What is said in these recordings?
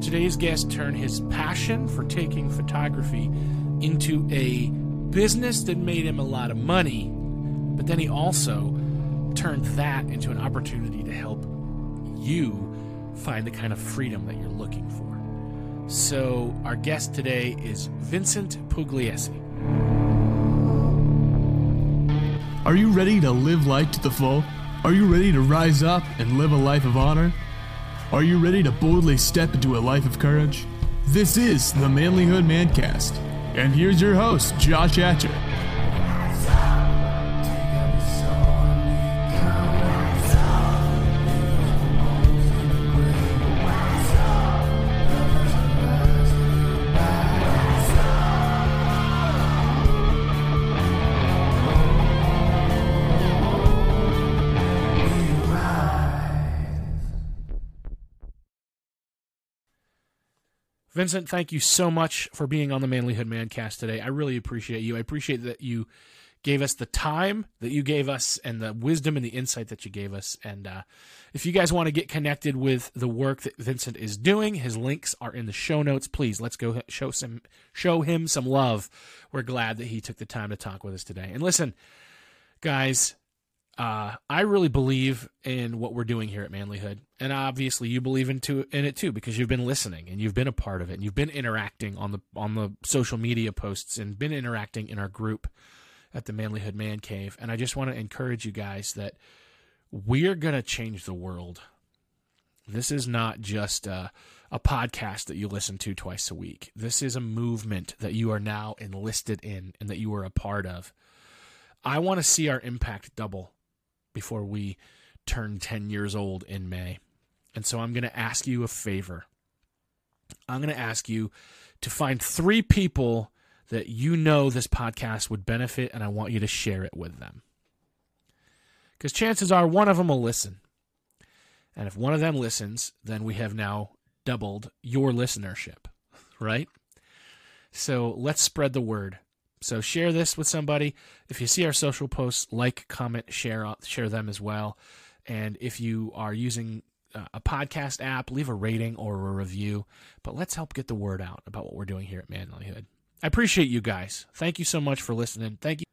Today's guest turned his passion for taking photography into a business that made him a lot of money, but then he also turned that into an opportunity to help you find the kind of freedom that you're looking for. So, our guest today is Vincent Pugliese. Are you ready to live life to the full? Are you ready to rise up and live a life of honor? Are you ready to boldly step into a life of courage? This is the Manlyhood Mancast. And here's your host, Josh Hatcher. Vincent, thank you so much for being on the Manlyhood Mancast today. I really appreciate you. I appreciate that you gave us the time that you gave us and the wisdom and the insight that you gave us. And uh, if you guys want to get connected with the work that Vincent is doing, his links are in the show notes. Please let's go show some show him some love. We're glad that he took the time to talk with us today. And listen, guys, uh, I really believe in what we're doing here at Manlyhood, and obviously you believe into in it too because you've been listening and you've been a part of it, and you've been interacting on the on the social media posts and been interacting in our group at the Manlyhood Man Cave. And I just want to encourage you guys that we're gonna change the world. This is not just a, a podcast that you listen to twice a week. This is a movement that you are now enlisted in and that you are a part of. I want to see our impact double before we turn 10 years old in May. And so I'm going to ask you a favor. I'm going to ask you to find three people that you know this podcast would benefit, and I want you to share it with them. Because chances are one of them will listen. And if one of them listens, then we have now doubled your listenership, right? So let's spread the word. So share this with somebody. If you see our social posts, like, comment, share uh, share them as well. And if you are using uh, a podcast app, leave a rating or a review. But let's help get the word out about what we're doing here at Manlyhood. I appreciate you guys. Thank you so much for listening. Thank you.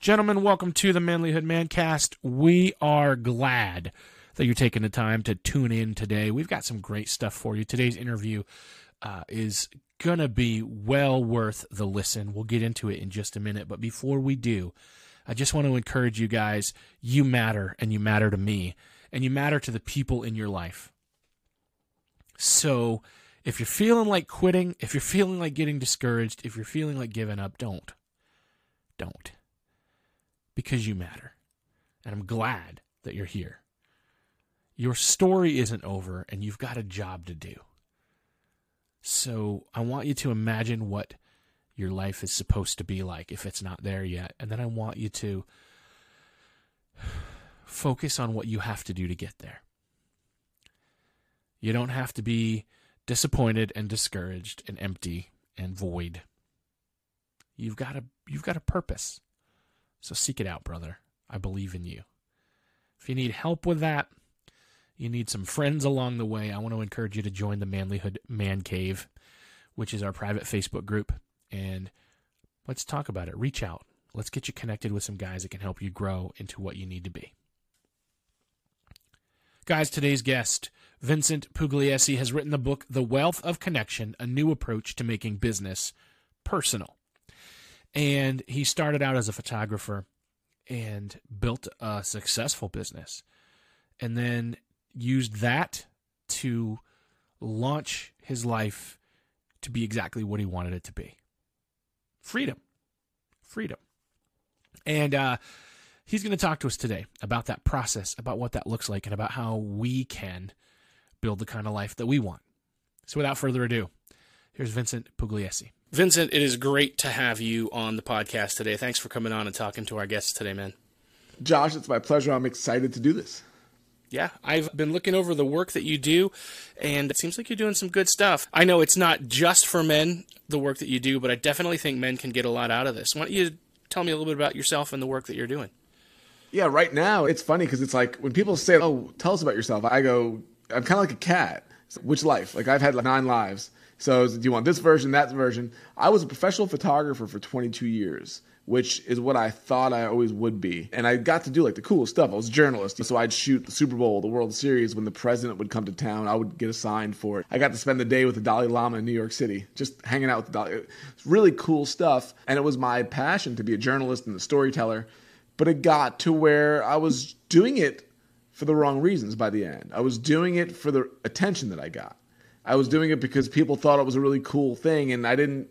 Gentlemen, welcome to the Manlyhood Mancast. We are glad that you're taking the time to tune in today. We've got some great stuff for you. Today's interview uh, is gonna be well worth the listen. We'll get into it in just a minute, but before we do, I just want to encourage you guys, you matter and you matter to me and you matter to the people in your life. So, if you're feeling like quitting, if you're feeling like getting discouraged, if you're feeling like giving up, don't. Don't. Because you matter. And I'm glad that you're here. Your story isn't over and you've got a job to do. So I want you to imagine what your life is supposed to be like if it's not there yet. And then I want you to focus on what you have to do to get there. You don't have to be disappointed and discouraged and empty and void. You've got a you've got a purpose. So seek it out, brother. I believe in you. If you need help with that, you need some friends along the way, I want to encourage you to join the Manlyhood Man Cave, which is our private Facebook group. And let's talk about it. Reach out. Let's get you connected with some guys that can help you grow into what you need to be. Guys, today's guest, Vincent Pugliese, has written the book The Wealth of Connection A New Approach to Making Business Personal. And he started out as a photographer and built a successful business. And then used that to launch his life to be exactly what he wanted it to be freedom. Freedom. And uh, he's going to talk to us today about that process, about what that looks like, and about how we can build the kind of life that we want. So, without further ado, here's Vincent Pugliese. Vincent, it is great to have you on the podcast today. Thanks for coming on and talking to our guests today, man. Josh, it's my pleasure. I'm excited to do this yeah, I've been looking over the work that you do, and it seems like you're doing some good stuff. I know it's not just for men, the work that you do, but I definitely think men can get a lot out of this. Why don't you tell me a little bit about yourself and the work that you're doing? Yeah, right now it's funny because it's like when people say, "Oh, tell us about yourself," I go, "I'm kind of like a cat." So which life? Like I've had like nine lives. So do you want this version, that version? I was a professional photographer for 22 years which is what I thought I always would be. And I got to do like the coolest stuff. I was a journalist, so I'd shoot the Super Bowl, the World Series when the president would come to town. I would get assigned for it. I got to spend the day with the Dalai Lama in New York City, just hanging out with the Dalai. It's really cool stuff. And it was my passion to be a journalist and a storyteller. But it got to where I was doing it for the wrong reasons by the end. I was doing it for the attention that I got. I was doing it because people thought it was a really cool thing, and I didn't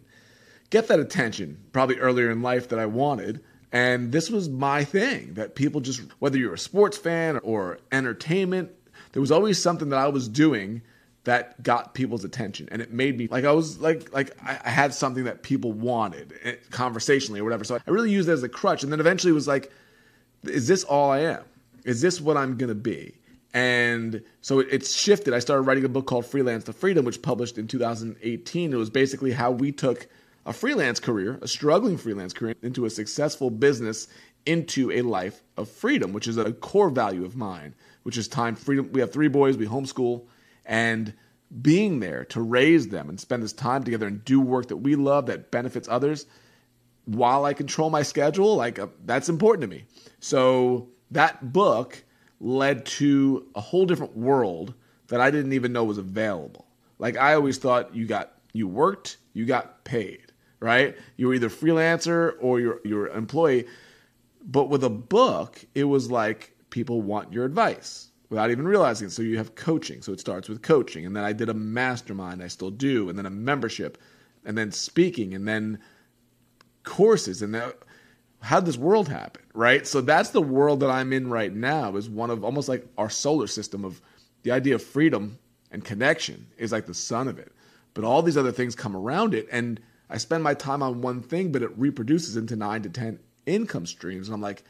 get that attention probably earlier in life that I wanted. And this was my thing that people just, whether you're a sports fan or entertainment, there was always something that I was doing that got people's attention. And it made me like i was like like i had something that people wanted eh, conversationally or whatever. So i really used it as a crutch. And then eventually it was like is this all i am? Is this what i'm gonna be? And so it, it's shifted. I started writing a book called freelance to freedom which published in 2018 it was basically how we took a freelance career, a struggling freelance career, into a successful business, into a life of freedom, which is a core value of mine, which is time freedom. We have three boys, we homeschool, and being there to raise them and spend this time together and do work that we love that benefits others while I control my schedule, like uh, that's important to me. So that book led to a whole different world that I didn't even know was available. Like I always thought you got you worked, you got paid right? You're either freelancer or you're you're employee. But with a book, it was like people want your advice without even realizing it. So you have coaching. So it starts with coaching. And then I did a mastermind, I still do, and then a membership, and then speaking, and then courses. And then how did this world happen? Right? So that's the world that I'm in right now, is one of almost like our solar system of the idea of freedom and connection is like the sun of it. But all these other things come around it. And I spend my time on one thing, but it reproduces into nine to 10 income streams. And I'm like,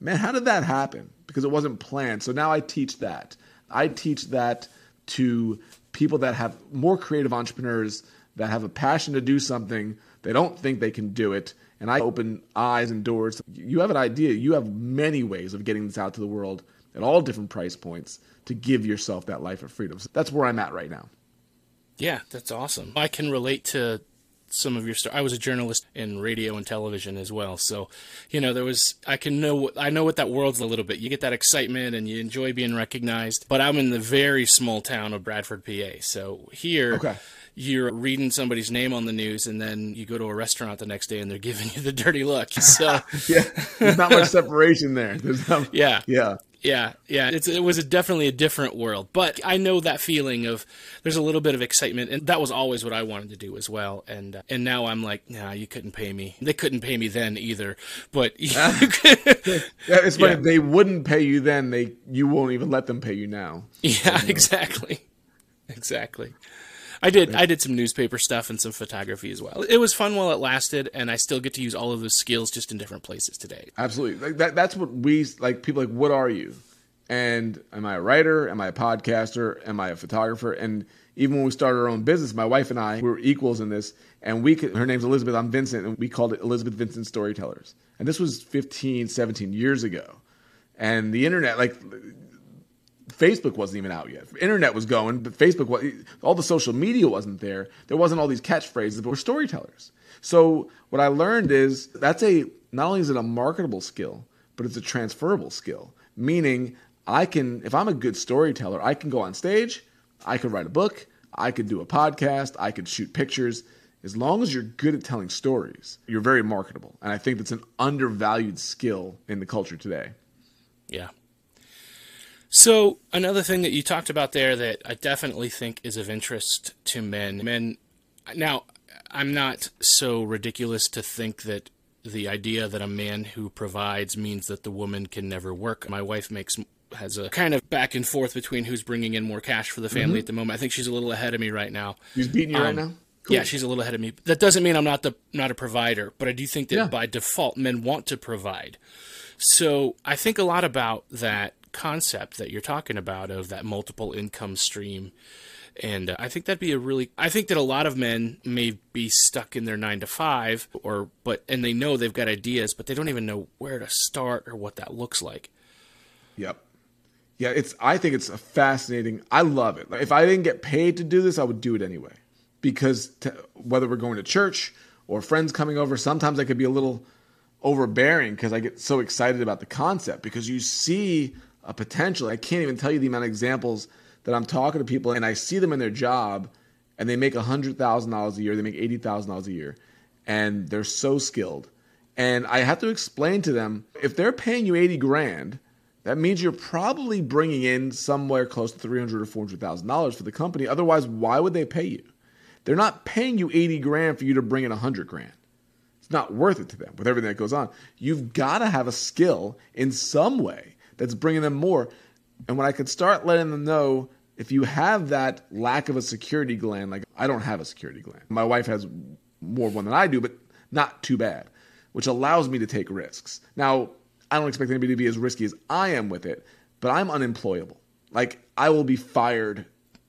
man, how did that happen? Because it wasn't planned. So now I teach that. I teach that to people that have more creative entrepreneurs that have a passion to do something. They don't think they can do it. And I open eyes and doors. You have an idea. You have many ways of getting this out to the world at all different price points to give yourself that life of freedom. So that's where I'm at right now. Yeah, that's awesome. I can relate to some of your stuff. I was a journalist in radio and television as well, so you know there was I can know I know what that world's a little bit. You get that excitement and you enjoy being recognized. But I'm in the very small town of Bradford, PA. So here. Okay you're reading somebody's name on the news and then you go to a restaurant the next day and they're giving you the dirty look. So yeah, there's not much separation there. Not, yeah, yeah, yeah, yeah. It's, it was a, definitely a different world, but I know that feeling of there's a little bit of excitement, and that was always what I wanted to do as well. And uh, and now I'm like, nah, you couldn't pay me. They couldn't pay me then either. But yeah, it's funny. Yeah. They wouldn't pay you then. They you won't even let them pay you now. Yeah, exactly, exactly. I did. I did some newspaper stuff and some photography as well. It was fun while it lasted, and I still get to use all of those skills just in different places today. Absolutely. Like that, that's what we like. People like, what are you? And am I a writer? Am I a podcaster? Am I a photographer? And even when we started our own business, my wife and I we were equals in this. And we could, her name's Elizabeth, I'm Vincent, and we called it Elizabeth Vincent Storytellers. And this was 15, 17 years ago. And the internet, like Facebook wasn't even out yet. Internet was going, but Facebook was all the social media wasn't there. There wasn't all these catchphrases, but we're storytellers. So what I learned is that's a not only is it a marketable skill, but it's a transferable skill. Meaning I can if I'm a good storyteller, I can go on stage, I could write a book, I could do a podcast, I could shoot pictures. As long as you're good at telling stories, you're very marketable. And I think that's an undervalued skill in the culture today. Yeah, so, another thing that you talked about there that I definitely think is of interest to men. Men, now, I'm not so ridiculous to think that the idea that a man who provides means that the woman can never work. My wife makes has a kind of back and forth between who's bringing in more cash for the family mm-hmm. at the moment. I think she's a little ahead of me right now. She's beating you um, right now. Cool. Yeah, she's a little ahead of me. That doesn't mean I'm not the not a provider, but I do think that yeah. by default men want to provide. So I think a lot about that concept that you're talking about of that multiple income stream. And uh, I think that'd be a really, I think that a lot of men may be stuck in their nine to five or, but, and they know they've got ideas, but they don't even know where to start or what that looks like. Yep. Yeah, it's. I think it's a fascinating. I love it. If I didn't get paid to do this, I would do it anyway. Because to, whether we're going to church or friends coming over, sometimes I could be a little overbearing because I get so excited about the concept because you see a potential. I can't even tell you the amount of examples that I'm talking to people and I see them in their job and they make $100,000 a year, they make $80,000 a year, and they're so skilled. And I have to explain to them if they're paying you 80 grand, that means you're probably bringing in somewhere close to 300 or 400,000 dollars for the company. Otherwise, why would they pay you? They're not paying you 80 grand for you to bring in 100 grand. It's not worth it to them with everything that goes on. You've got to have a skill in some way that's bringing them more. And when I could start letting them know if you have that lack of a security gland, like I don't have a security gland, my wife has more of one than I do, but not too bad, which allows me to take risks. Now, I don't expect anybody to be as risky as I am with it, but I'm unemployable. Like I will be fired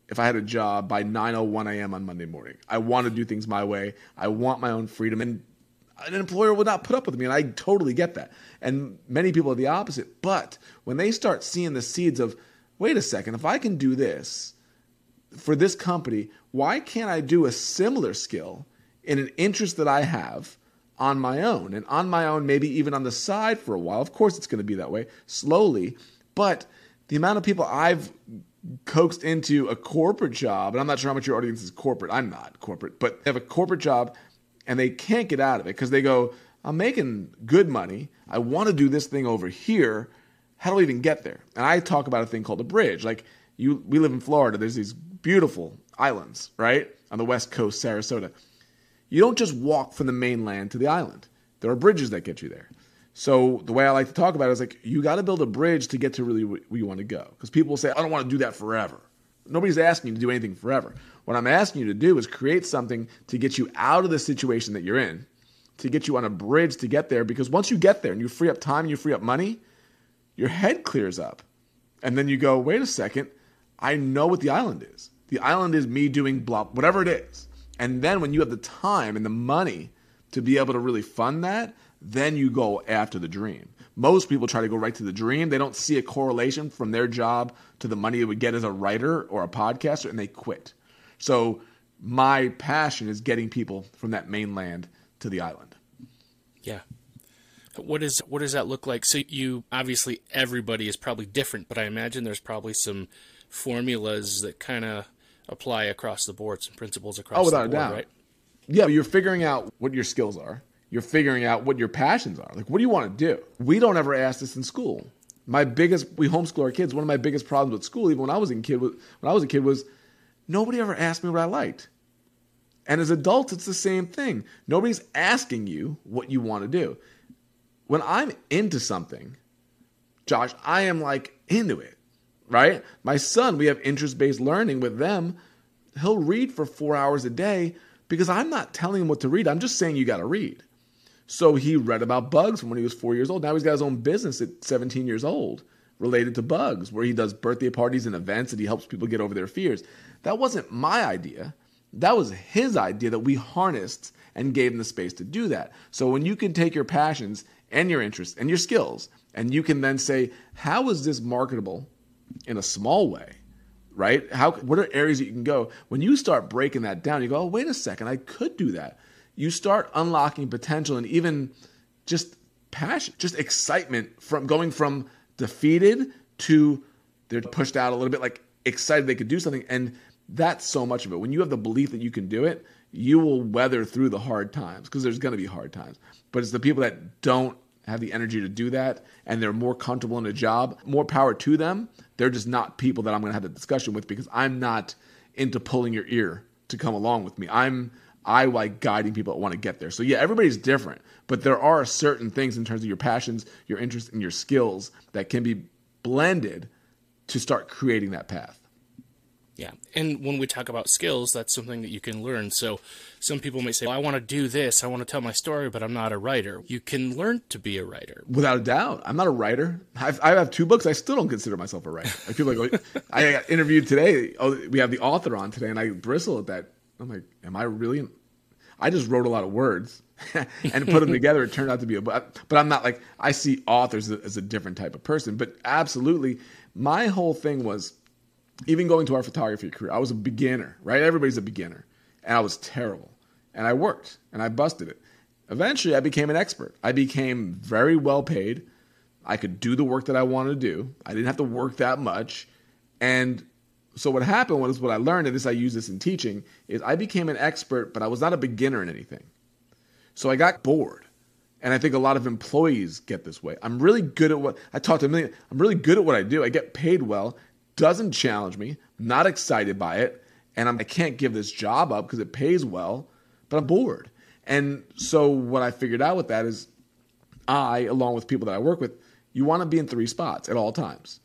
if I had a job by 9:01 a.m. on Monday morning. I want to do things my way. I want my own freedom and an employer would not put up with me and I totally get that. And many people are the opposite. But when they start seeing the seeds of wait a second, if I can do this for this company, why can't I do a similar skill in an interest that I have on my own? And on my own, maybe even on the side for a while. Of course, it's going to be that way slowly. But the amount of people I've coaxed into a corporate job, and I'm not sure how much your audience is corporate. I'm not corporate, but they have a corporate job and they can't get out of it because they go, I'm making good money. I want to do this thing over here how do I even get there? And I talk about a thing called a bridge. Like you, we live in Florida. There's these beautiful islands, right, on the west coast, Sarasota. You don't just walk from the mainland to the island. There are bridges that get you there. So the way I like to talk about it is like you got to build a bridge to get to really where you want to go. Because people say, I don't want to do that forever. Nobody's asking you to do anything forever. What I'm asking you to do is create something to get you out of the situation that you're in, to get you on a bridge to get there. Because once you get there and you free up time and you free up money, your head clears up. And then you go, wait a second, I know what the island is. The island is me doing blah, whatever it is. And then when you have the time and the money to be able to really fund that, then you go after the dream. Most people try to go right to the dream. They don't see a correlation from their job to the money they would get as a writer or a podcaster, and they quit. So my passion is getting people from that mainland to the island. Yeah. What is what does that look like? So you obviously everybody is probably different, but I imagine there's probably some formulas that kind of apply across the board, some principles across oh, without the board, a doubt. right? Yeah, you're figuring out what your skills are. You're figuring out what your passions are. Like, what do you want to do? We don't ever ask this in school. My biggest, we homeschool our kids. One of my biggest problems with school, even when I was a kid, when I was a kid, was nobody ever asked me what I liked. And as adults, it's the same thing. Nobody's asking you what you want to do when I'm into something, Josh, I am like into it, right? My son, we have interest based learning with them. He'll read for four hours a day because I'm not telling him what to read. I'm just saying you got to read. So he read about bugs when he was four years old. Now he's got his own business at 17 years old related to bugs, where he does birthday parties and events and he helps people get over their fears. That wasn't my idea. That was his idea that we harnessed and gave him the space to do that. So when you can take your passions and your interests and your skills. And you can then say, how is this marketable in a small way? Right? How what are areas that you can go? When you start breaking that down, you go, oh, wait a second, I could do that. You start unlocking potential and even just passion, just excitement from going from defeated to they're pushed out a little bit, like excited they could do something. And that's so much of it. When you have the belief that you can do it, you will weather through the hard times because there's going to be hard times. But it's the people that don't have the energy to do that and they're more comfortable in a job, more power to them. They're just not people that I'm going to have a discussion with because I'm not into pulling your ear to come along with me. I'm I like guiding people that want to get there. So yeah, everybody's different, but there are certain things in terms of your passions, your interests, and your skills that can be blended to start creating that path. Yeah. And when we talk about skills, that's something that you can learn. So some people may say, well, I want to do this. I want to tell my story, but I'm not a writer. You can learn to be a writer. Without a doubt. I'm not a writer. I've, I have two books. I still don't consider myself a writer. I feel like I got interviewed today. Oh, we have the author on today, and I bristle at that. I'm like, am I really? I just wrote a lot of words and put them together. It turned out to be a but. But I'm not like I see authors as a different type of person. But absolutely, my whole thing was even going to our photography career. I was a beginner, right? Everybody's a beginner, and I was terrible. And I worked and I busted it. Eventually, I became an expert. I became very well paid. I could do the work that I wanted to do. I didn't have to work that much. And so what happened was what I learned, and this I use this in teaching, is I became an expert, but I was not a beginner in anything. So I got bored. And I think a lot of employees get this way. I'm really good at what I talk to a million. I'm really good at what I do. I get paid well. Doesn't challenge me. Not excited by it. And I'm, I can't give this job up because it pays well, but I'm bored. And so what I figured out with that is I, along with people that I work with, you want to be in three spots at all times.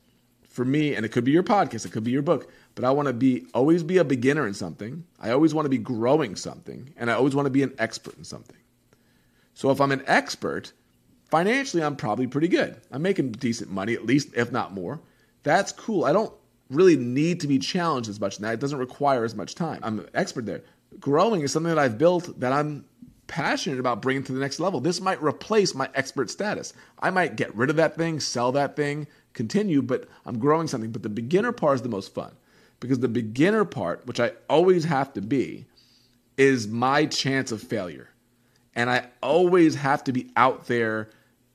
For me, and it could be your podcast, it could be your book, but I want to be always be a beginner in something. I always want to be growing something, and I always want to be an expert in something. So if I'm an expert, financially I'm probably pretty good. I'm making decent money, at least if not more. That's cool. I don't really need to be challenged as much. Now it doesn't require as much time. I'm an expert there. Growing is something that I've built that I'm passionate about bringing to the next level. This might replace my expert status. I might get rid of that thing, sell that thing, continue, but I'm growing something. But the beginner part is the most fun because the beginner part, which I always have to be, is my chance of failure. And I always have to be out there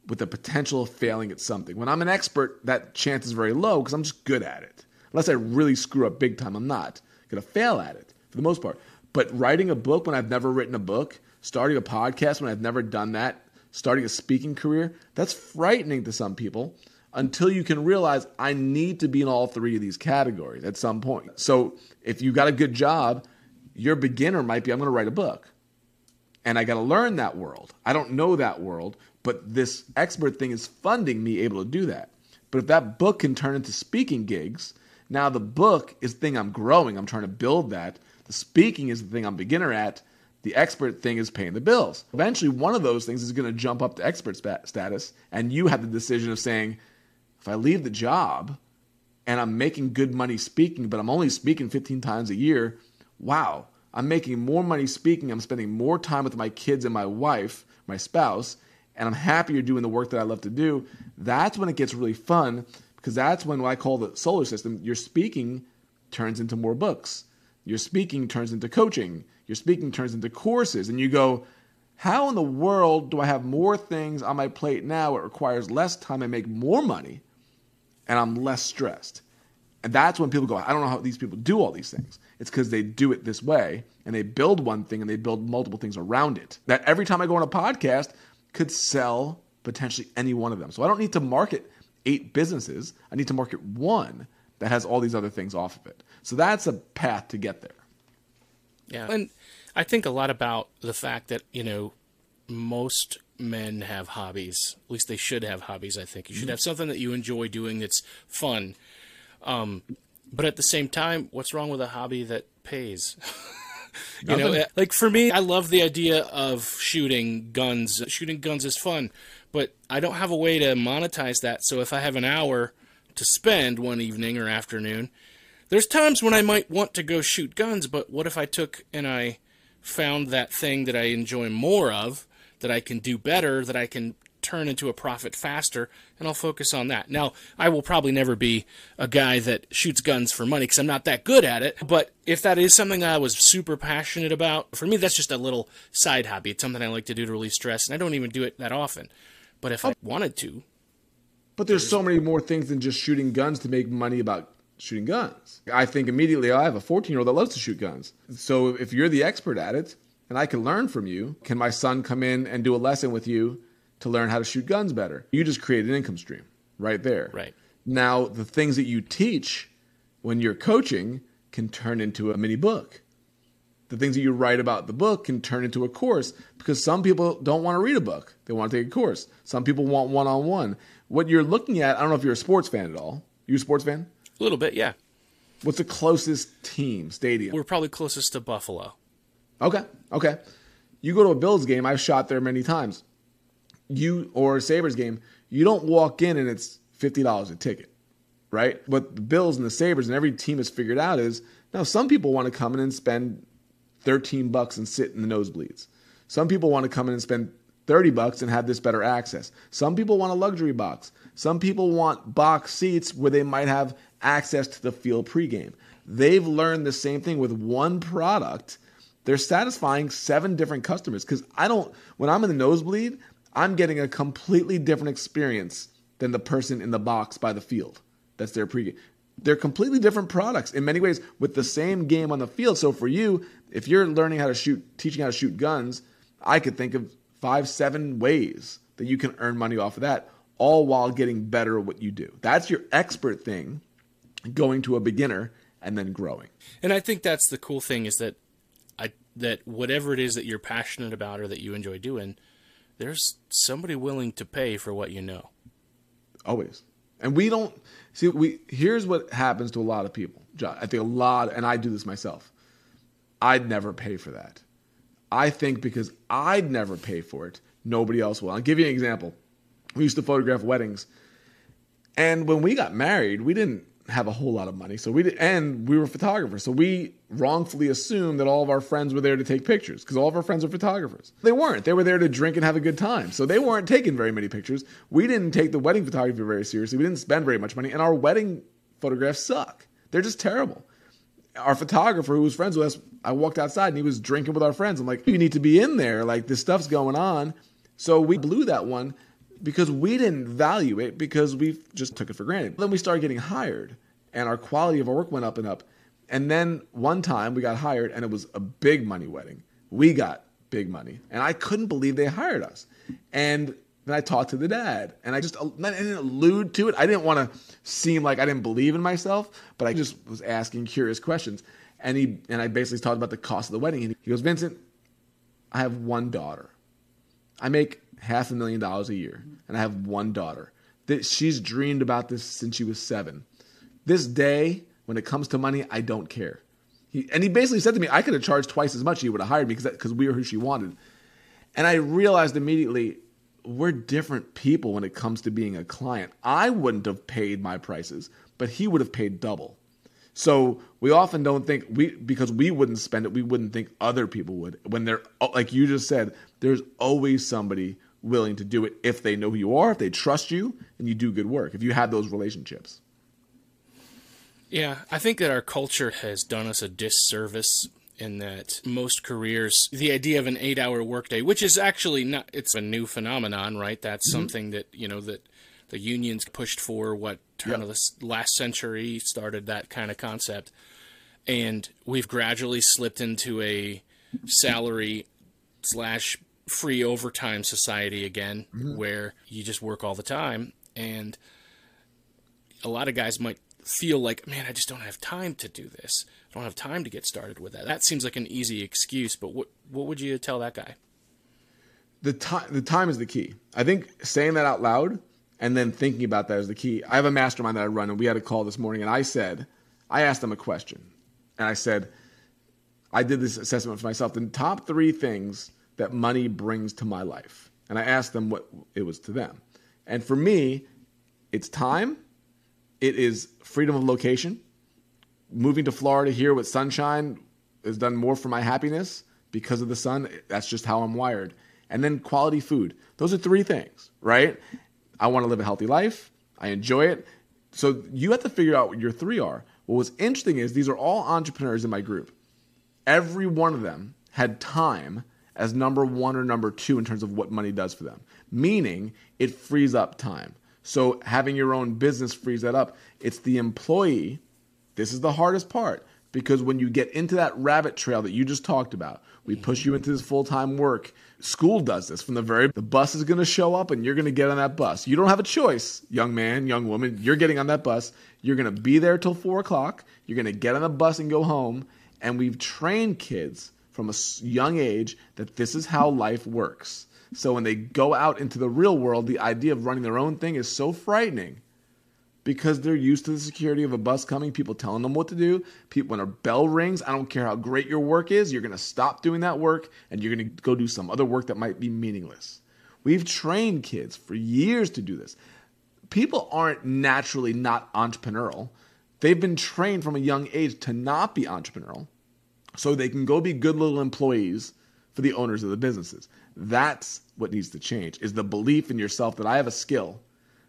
with the potential of failing at something. When I'm an expert, that chance is very low because I'm just good at it. Unless I really screw up big time, I'm not going to fail at it for the most part. But writing a book when I've never written a book, starting a podcast when I've never done that, starting a speaking career, that's frightening to some people until you can realize I need to be in all three of these categories at some point. So if you got a good job, your beginner might be I'm going to write a book. And I got to learn that world. I don't know that world, but this expert thing is funding me able to do that. But if that book can turn into speaking gigs, now the book is the thing I'm growing. I'm trying to build that. The speaking is the thing I'm beginner at. The expert thing is paying the bills. Eventually, one of those things is going to jump up to expert status, and you have the decision of saying, if I leave the job and I'm making good money speaking, but I'm only speaking 15 times a year, wow, I'm making more money speaking. I'm spending more time with my kids and my wife, my spouse, and I'm happier doing the work that I love to do. That's when it gets really fun because that's when what I call the solar system, your speaking turns into more books. Your speaking turns into coaching. Your speaking turns into courses. And you go, how in the world do I have more things on my plate now? It requires less time. I make more money and I'm less stressed. And that's when people go, I don't know how these people do all these things. It's because they do it this way and they build one thing and they build multiple things around it. That every time I go on a podcast could sell potentially any one of them. So I don't need to market eight businesses. I need to market one that has all these other things off of it. So that's a path to get there. Yeah. And I think a lot about the fact that, you know, most men have hobbies. At least they should have hobbies, I think. You should mm-hmm. have something that you enjoy doing that's fun. Um, but at the same time, what's wrong with a hobby that pays? you know, eh, like for me, I love the idea of shooting guns. Shooting guns is fun, but I don't have a way to monetize that. So if I have an hour to spend one evening or afternoon, there's times when I might want to go shoot guns, but what if I took and I found that thing that I enjoy more of, that I can do better, that I can turn into a profit faster, and I'll focus on that. Now, I will probably never be a guy that shoots guns for money because I'm not that good at it. But if that is something I was super passionate about, for me, that's just a little side hobby. It's something I like to do to release stress, and I don't even do it that often. But if I wanted to. But there's so many more things than just shooting guns to make money about shooting guns. I think immediately I have a 14 year old that loves to shoot guns. So if you're the expert at it, and I can learn from you, can my son come in and do a lesson with you to learn how to shoot guns better. You just create an income stream right there. Right. Now, the things that you teach when you're coaching can turn into a mini book. The things that you write about the book can turn into a course because some people don't want to read a book. They want to take a course. Some people want one on one. What you're looking at, I don't know if you're a sports fan at all. You a sports fan? A little bit, yeah. What's the closest team, stadium? We're probably closest to Buffalo. Okay, okay. You go to a Bills game, I've shot there many times you or a Sabres game, you don't walk in and it's fifty dollars a ticket, right? What the Bills and the Sabres and every team has figured out is now some people want to come in and spend 13 bucks and sit in the nosebleeds. Some people want to come in and spend 30 bucks and have this better access. Some people want a luxury box. Some people want box seats where they might have access to the field pregame. They've learned the same thing with one product. They're satisfying seven different customers because I don't, when I'm in the nosebleed, I'm getting a completely different experience than the person in the box by the field. That's their pregame. They're completely different products in many ways with the same game on the field. So for you, if you're learning how to shoot, teaching how to shoot guns, I could think of five, seven ways that you can earn money off of that, all while getting better at what you do. That's your expert thing, going to a beginner and then growing. And I think that's the cool thing is that I that whatever it is that you're passionate about or that you enjoy doing, there's somebody willing to pay for what you know. Always. And we don't see we here's what happens to a lot of people. I think a lot and I do this myself. I'd never pay for that. I think because I'd never pay for it, nobody else will. I'll give you an example. We used to photograph weddings. And when we got married, we didn't have a whole lot of money. So we did, and we were photographers. So we wrongfully assumed that all of our friends were there to take pictures because all of our friends are photographers. They weren't. They were there to drink and have a good time. So they weren't taking very many pictures. We didn't take the wedding photography very seriously. We didn't spend very much money, and our wedding photographs suck. They're just terrible. Our photographer, who was friends with us, I walked outside and he was drinking with our friends. I'm like, you need to be in there. Like this stuff's going on. So we blew that one because we didn't value it because we just took it for granted. Then we started getting hired and our quality of our work went up and up. And then one time we got hired and it was a big money wedding. We got big money and I couldn't believe they hired us. And then I talked to the dad and I just I didn't allude to it. I didn't want to seem like I didn't believe in myself, but I just was asking curious questions. And he and I basically talked about the cost of the wedding. And he goes, Vincent, I have one daughter. I make half a million dollars a year, mm-hmm. and I have one daughter. That she's dreamed about this since she was seven. This day, when it comes to money, I don't care. He, and he basically said to me, I could have charged twice as much. He would have hired me because we were who she wanted. And I realized immediately we're different people when it comes to being a client. I wouldn't have paid my prices, but he would have paid double. So we often don't think we because we wouldn't spend it, we wouldn't think other people would. When they're like you just said, there's always somebody willing to do it if they know who you are, if they trust you, and you do good work. If you have those relationships. Yeah, I think that our culture has done us a disservice in that most careers, the idea of an eight-hour workday, which is actually not, it's a new phenomenon, right? That's mm-hmm. something that you know that the unions pushed for. What turn yep. of the last century started that kind of concept, and we've gradually slipped into a salary slash free overtime society again, mm-hmm. where you just work all the time, and a lot of guys might feel like, man, I just don't have time to do this. I don't have time to get started with that. That seems like an easy excuse, but what what would you tell that guy? The time the time is the key. I think saying that out loud and then thinking about that is the key. I have a mastermind that I run, and we had a call this morning, and I said, I asked them a question, and I said, I did this assessment for myself. The top three things that money brings to my life, and I asked them what it was to them, and for me, it's time it is freedom of location. Moving to Florida here with sunshine has done more for my happiness because of the sun. That's just how I'm wired. And then quality food. Those are three things, right? I want to live a healthy life. I enjoy it. So you have to figure out what your three are. What was interesting is these are all entrepreneurs in my group. Every one of them had time as number one or number two in terms of what money does for them, meaning it frees up time. So having your own business frees that up. It's the employee. This is the hardest part because when you get into that rabbit trail that you just talked about, we push you into this full-time work. School does this from the very the bus is going to show up and you're going to get on that bus. You don't have a choice, young man, young woman. You're getting on that bus. You're going to be there till four o'clock. You're going to get on the bus and go home. And we've trained kids from a young age that this is how life works. So when they go out into the real world, the idea of running their own thing is so frightening because they're used to the security of a bus coming, people telling them what to do. People, when a bell rings, I don't care how great your work is, you're going to stop doing that work and you're going to go do some other work that might be meaningless. We've trained kids for years to do this. People aren't naturally not entrepreneurial. They've been trained from a young age to not be entrepreneurial so they can go be good little employees for the owners of the businesses. That's what needs to change is the belief in yourself that I have a skill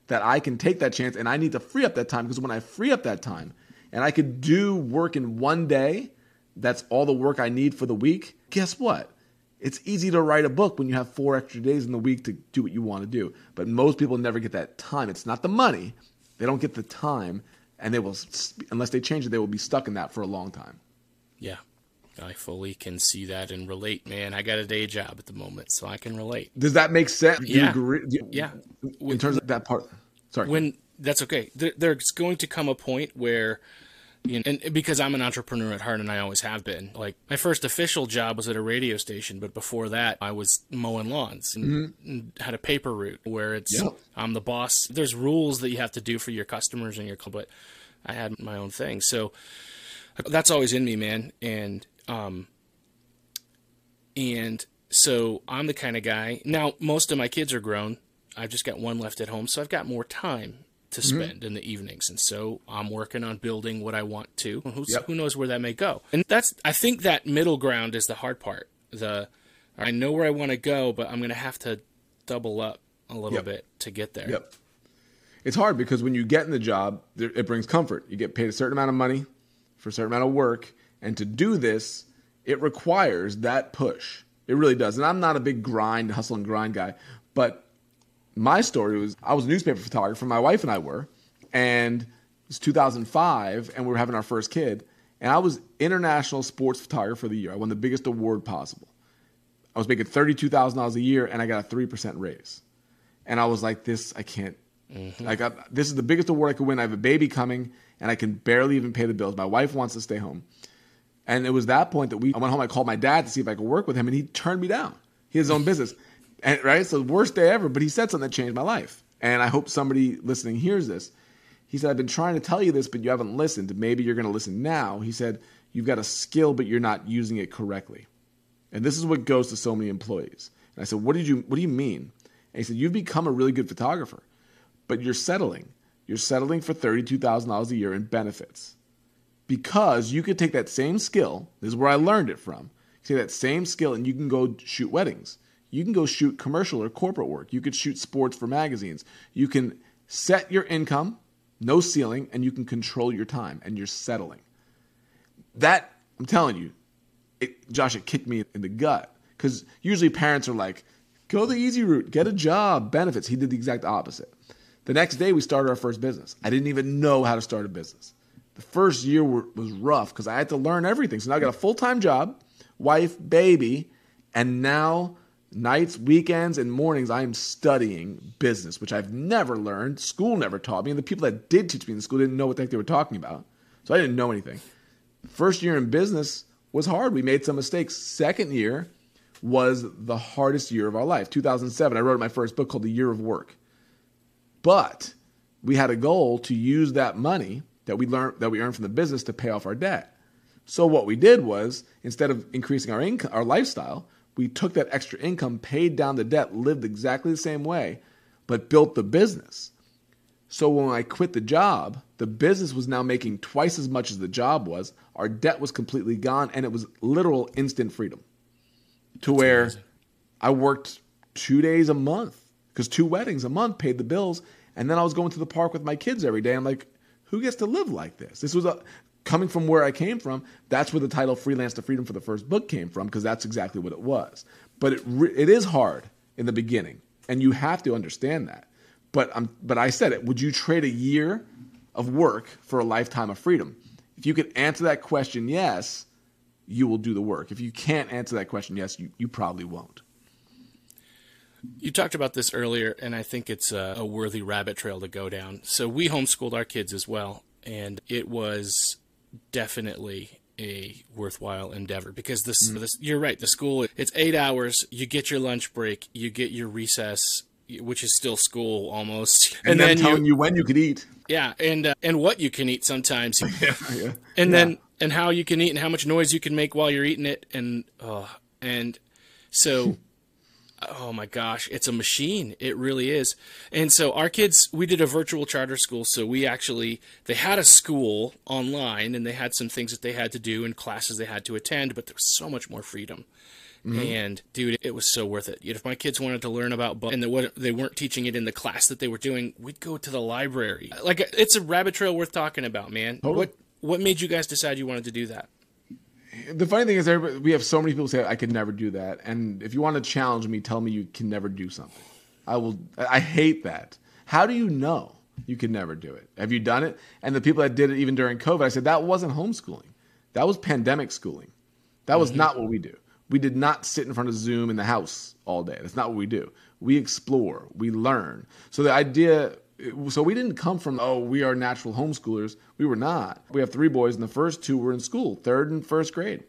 that I can take that chance and I need to free up that time because when I free up that time and I could do work in one day, that's all the work I need for the week. Guess what? It's easy to write a book when you have four extra days in the week to do what you want to do. But most people never get that time. It's not the money. They don't get the time and they will unless they change it they will be stuck in that for a long time. Yeah. I fully can see that and relate, man. I got a day job at the moment, so I can relate. Does that make sense? Do yeah. You, yeah. In terms of that part. Sorry. When that's okay. There, there's going to come a point where you know, and because I'm an entrepreneur at heart and I always have been. Like my first official job was at a radio station, but before that I was mowing lawns and, mm-hmm. and had a paper route where it's yep. I'm the boss. There's rules that you have to do for your customers and your but I had my own thing. So that's always in me, man. And um, and so I'm the kind of guy. Now, most of my kids are grown. I've just got one left at home, so I've got more time to mm-hmm. spend mm-hmm. in the evenings, and so I'm working on building what I want to. Yep. Who knows where that may go? And that's I think that middle ground is the hard part. The I know where I want to go, but I'm going to have to double up a little yep. bit to get there. Yep. It's hard because when you get in the job, it brings comfort. You get paid a certain amount of money for a certain amount of work, and to do this, it requires that push. It really does. And I'm not a big grind, hustle and grind guy, but my story was I was a newspaper photographer, my wife and I were, and it was 2005, and we were having our first kid, and I was international sports photographer of the year. I won the biggest award possible. I was making $32,000 a year, and I got a 3% raise. And I was like, this, I can't. Mm-hmm. I got this is the biggest award I could win. I have a baby coming, and I can barely even pay the bills. My wife wants to stay home. And it was that point that we I went home. I called my dad to see if I could work with him, and he turned me down. He has his own business, and right, so worst day ever. But he said something that changed my life, and I hope somebody listening hears this. He said, "I've been trying to tell you this, but you haven't listened. Maybe you're going to listen now." He said, "You've got a skill, but you're not using it correctly." And this is what goes to so many employees. And I said, "What did you? What do you mean?" And he said, "You've become a really good photographer, but you're settling. You're settling for thirty-two thousand dollars a year in benefits." Because you could take that same skill. This is where I learned it from. Take that same skill and you can go shoot weddings. You can go shoot commercial or corporate work. You could shoot sports for magazines. You can set your income, no ceiling, and you can control your time and you're settling. That, I'm telling you, it, Josh, it kicked me in the gut because usually parents are like, go the easy route, get a job, benefits. He did the exact opposite. The next day, we started our first business. I didn't even know how to start a business the first year were, was rough because I had to learn everything. So now I got a full time job, wife, baby, and now nights, weekends, and mornings I am studying business, which I've never learned. School never taught me, and the people that did teach me in school didn't know what the heck they were talking about. So I didn't know anything. First year in business was hard. We made some mistakes. Second year was the hardest year of our life. 2007, I wrote my first book called The Year of Work. But we had a goal to use that money that we learned that we earned from the business to pay off our debt. So what we did was instead of increasing our income, our lifestyle, we took that extra income, paid down the debt, lived exactly the same way, but built the business. So when I quit the job, the business was now making twice as much as the job was. Our debt was completely gone, and it was literal instant freedom. To That's where amazing. I worked two days a month because two weddings a month paid the bills, and then I was going to the park with my kids every day. I'm like, who gets to live like this? This was a coming from where I came from. That's where the title "Freelance to Freedom" for the first book came from because that's exactly what it was. But it it is hard in the beginning, and you have to understand that. But I'm but I said it. Would you trade a year of work for a lifetime of freedom? If you could answer that question, yes, you will do the work. If you can't answer that question, yes, you, you probably won't. You talked about this earlier, and I think it's a, a, worthy rabbit trail to go down. So we homeschooled our kids as well, and it was definitely a worthwhile endeavor because this, mm. this you're right. The school it's eight hours. You get your lunch break, you get your recess, which is still school almost, and, and then, telling you, you, when you could eat. Yeah, and uh, and what you can eat sometimes, yeah, yeah. and yeah. then and how you can eat and how much noise you can make while you're eating it, and uh, and so. Oh my gosh, it's a machine. It really is. And so our kids, we did a virtual charter school. So we actually, they had a school online and they had some things that they had to do and classes they had to attend, but there was so much more freedom. Mm-hmm. And dude, it was so worth it. If my kids wanted to learn about books and they weren't teaching it in the class that they were doing, we'd go to the library. Like it's a rabbit trail worth talking about, man. Totally. What what made you guys decide you wanted to do that? The funny thing is, we have so many people say I could never do that, and if you want to challenge me, tell me you can never do something. I will. I hate that. How do you know you can never do it? Have you done it? And the people that did it even during COVID, I said that wasn't homeschooling. That was pandemic schooling. That was mm-hmm. not what we do. We did not sit in front of Zoom in the house all day. That's not what we do. We explore, we learn. So the idea so we didn't come from oh we are natural homeschoolers we were not we have three boys and the first two were in school third and first grade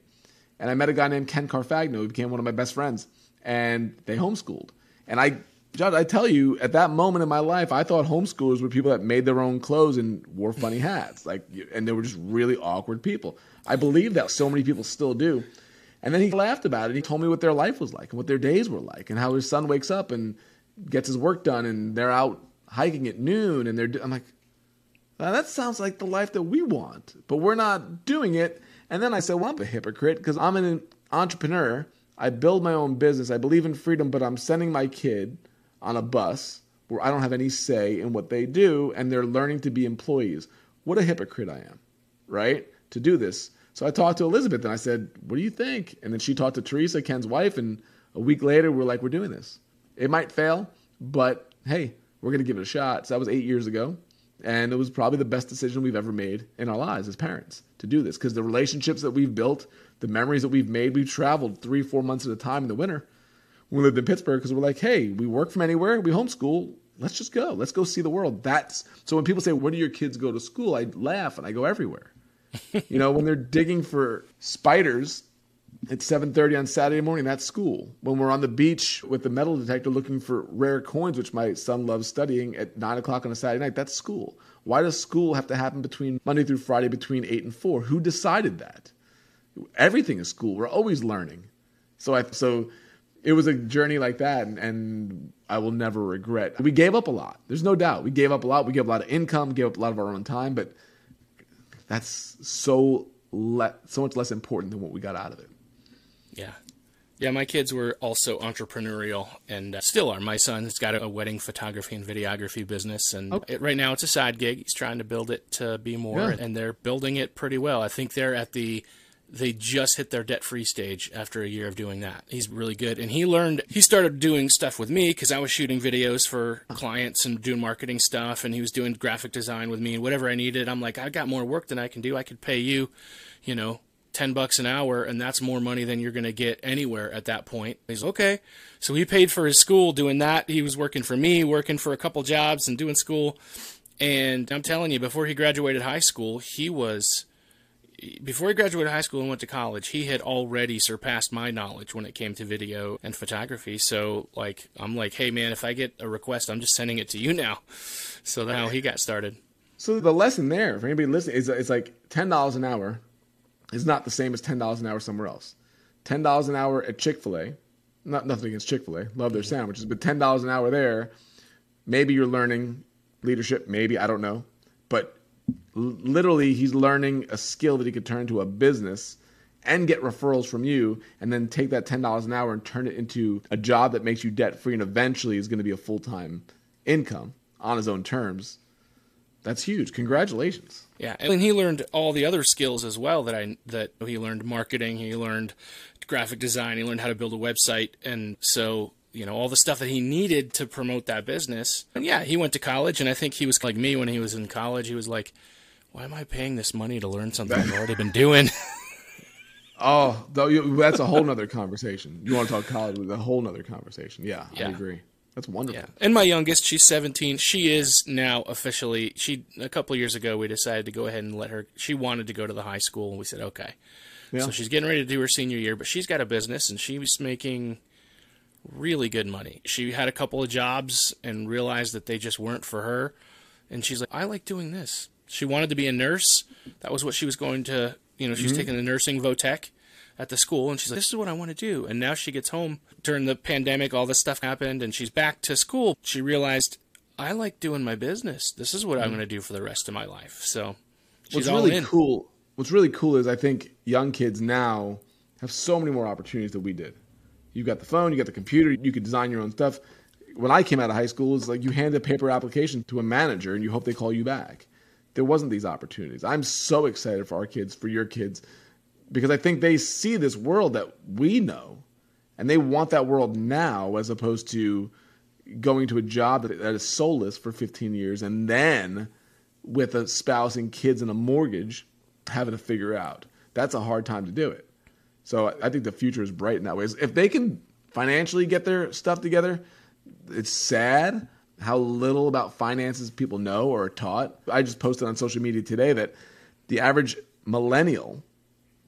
and i met a guy named ken carfagno who became one of my best friends and they homeschooled and i Judd, I tell you, at that moment in my life, I thought homeschoolers were people that made their own clothes and wore funny hats, like, and they were just really awkward people. I believe that so many people still do. And then he laughed about it. He told me what their life was like and what their days were like, and how his son wakes up and gets his work done, and they're out hiking at noon and they're I'm like that sounds like the life that we want, but we're not doing it. And then I said, well, I'm a hypocrite because I'm an entrepreneur. I build my own business. I believe in freedom, but I'm sending my kid on a bus where I don't have any say in what they do and they're learning to be employees. What a hypocrite I am, right? To do this. So I talked to Elizabeth and I said, What do you think? And then she talked to Teresa, Ken's wife, and a week later we're like, We're doing this. It might fail, but hey, we're going to give it a shot. So that was eight years ago. And it was probably the best decision we've ever made in our lives as parents to do this because the relationships that we've built, the memories that we've made, we've traveled three, four months at a time in the winter. We lived in Pittsburgh because we're like, hey, we work from anywhere, we homeschool. Let's just go. Let's go see the world. That's so when people say, where do your kids go to school? I laugh and I go everywhere. you know, when they're digging for spiders at 7:30 on Saturday morning. That's school. When we're on the beach with the metal detector looking for rare coins, which my son loves studying at nine o'clock on a Saturday night, that's school. Why does school have to happen between Monday through Friday between eight and four? Who decided that? Everything is school. We're always learning. So I so it was a journey like that, and, and I will never regret. We gave up a lot. There's no doubt. We gave up a lot. We gave up a lot of income, gave up a lot of our own time, but that's so le- so much less important than what we got out of it. Yeah. Yeah, my kids were also entrepreneurial and uh, still are. My son's got a, wedding photography and videography business, and okay. it, right now it's a side gig. He's trying to build it to be more, yeah. and they're building it pretty well. I think they're at the they just hit their debt free stage after a year of doing that. He's really good. And he learned, he started doing stuff with me because I was shooting videos for clients and doing marketing stuff. And he was doing graphic design with me and whatever I needed. I'm like, I got more work than I can do. I could pay you, you know, 10 bucks an hour and that's more money than you're going to get anywhere at that point. He's okay. So he paid for his school doing that. He was working for me, working for a couple jobs and doing school. And I'm telling you, before he graduated high school, he was before he graduated high school and went to college, he had already surpassed my knowledge when it came to video and photography. So, like, I'm like, hey, man, if I get a request, I'm just sending it to you now. So that's how he got started. So the lesson there for anybody listening is it's like ten dollars an hour is not the same as ten dollars an hour somewhere else. Ten dollars an hour at Chick Fil A, not nothing against Chick Fil A, love their sandwiches, but ten dollars an hour there, maybe you're learning leadership, maybe I don't know, but literally he's learning a skill that he could turn to a business and get referrals from you and then take that $10 an hour and turn it into a job that makes you debt free and eventually is going to be a full-time income on his own terms that's huge. Congratulations. Yeah, and he learned all the other skills as well that I that he learned marketing, he learned graphic design, he learned how to build a website, and so you know all the stuff that he needed to promote that business. And yeah, he went to college, and I think he was like me when he was in college. He was like, "Why am I paying this money to learn something I've already been doing?" oh, that's a whole nother conversation. You want to talk college? A whole nother conversation. Yeah, yeah. I agree. That's wonderful. Yeah. And my youngest, she's 17. She is now officially. She a couple years ago we decided to go ahead and let her. She wanted to go to the high school, and we said okay. Yeah. So she's getting ready to do her senior year, but she's got a business, and she was making really good money. She had a couple of jobs and realized that they just weren't for her, and she's like, I like doing this. She wanted to be a nurse. That was what she was going to. You know, she's mm-hmm. taking the nursing Votech at the school and she's like, This is what I want to do. And now she gets home during the pandemic, all this stuff happened, and she's back to school. She realized, I like doing my business. This is what I'm mm. going to do for the rest of my life. So she's What's all really in. cool. What's really cool is I think young kids now have so many more opportunities than we did. You got the phone, you got the computer, you could design your own stuff. When I came out of high school, it's like you hand a paper application to a manager and you hope they call you back. There wasn't these opportunities. I'm so excited for our kids, for your kids, because I think they see this world that we know, and they want that world now as opposed to going to a job that, that is soulless for 15 years and then with a spouse and kids and a mortgage having to figure out. That's a hard time to do it. So I- I think the future is bright in that way. If they can financially get their stuff together, it's sad how little about finances people know or are taught. I just posted on social media today that the average millennial,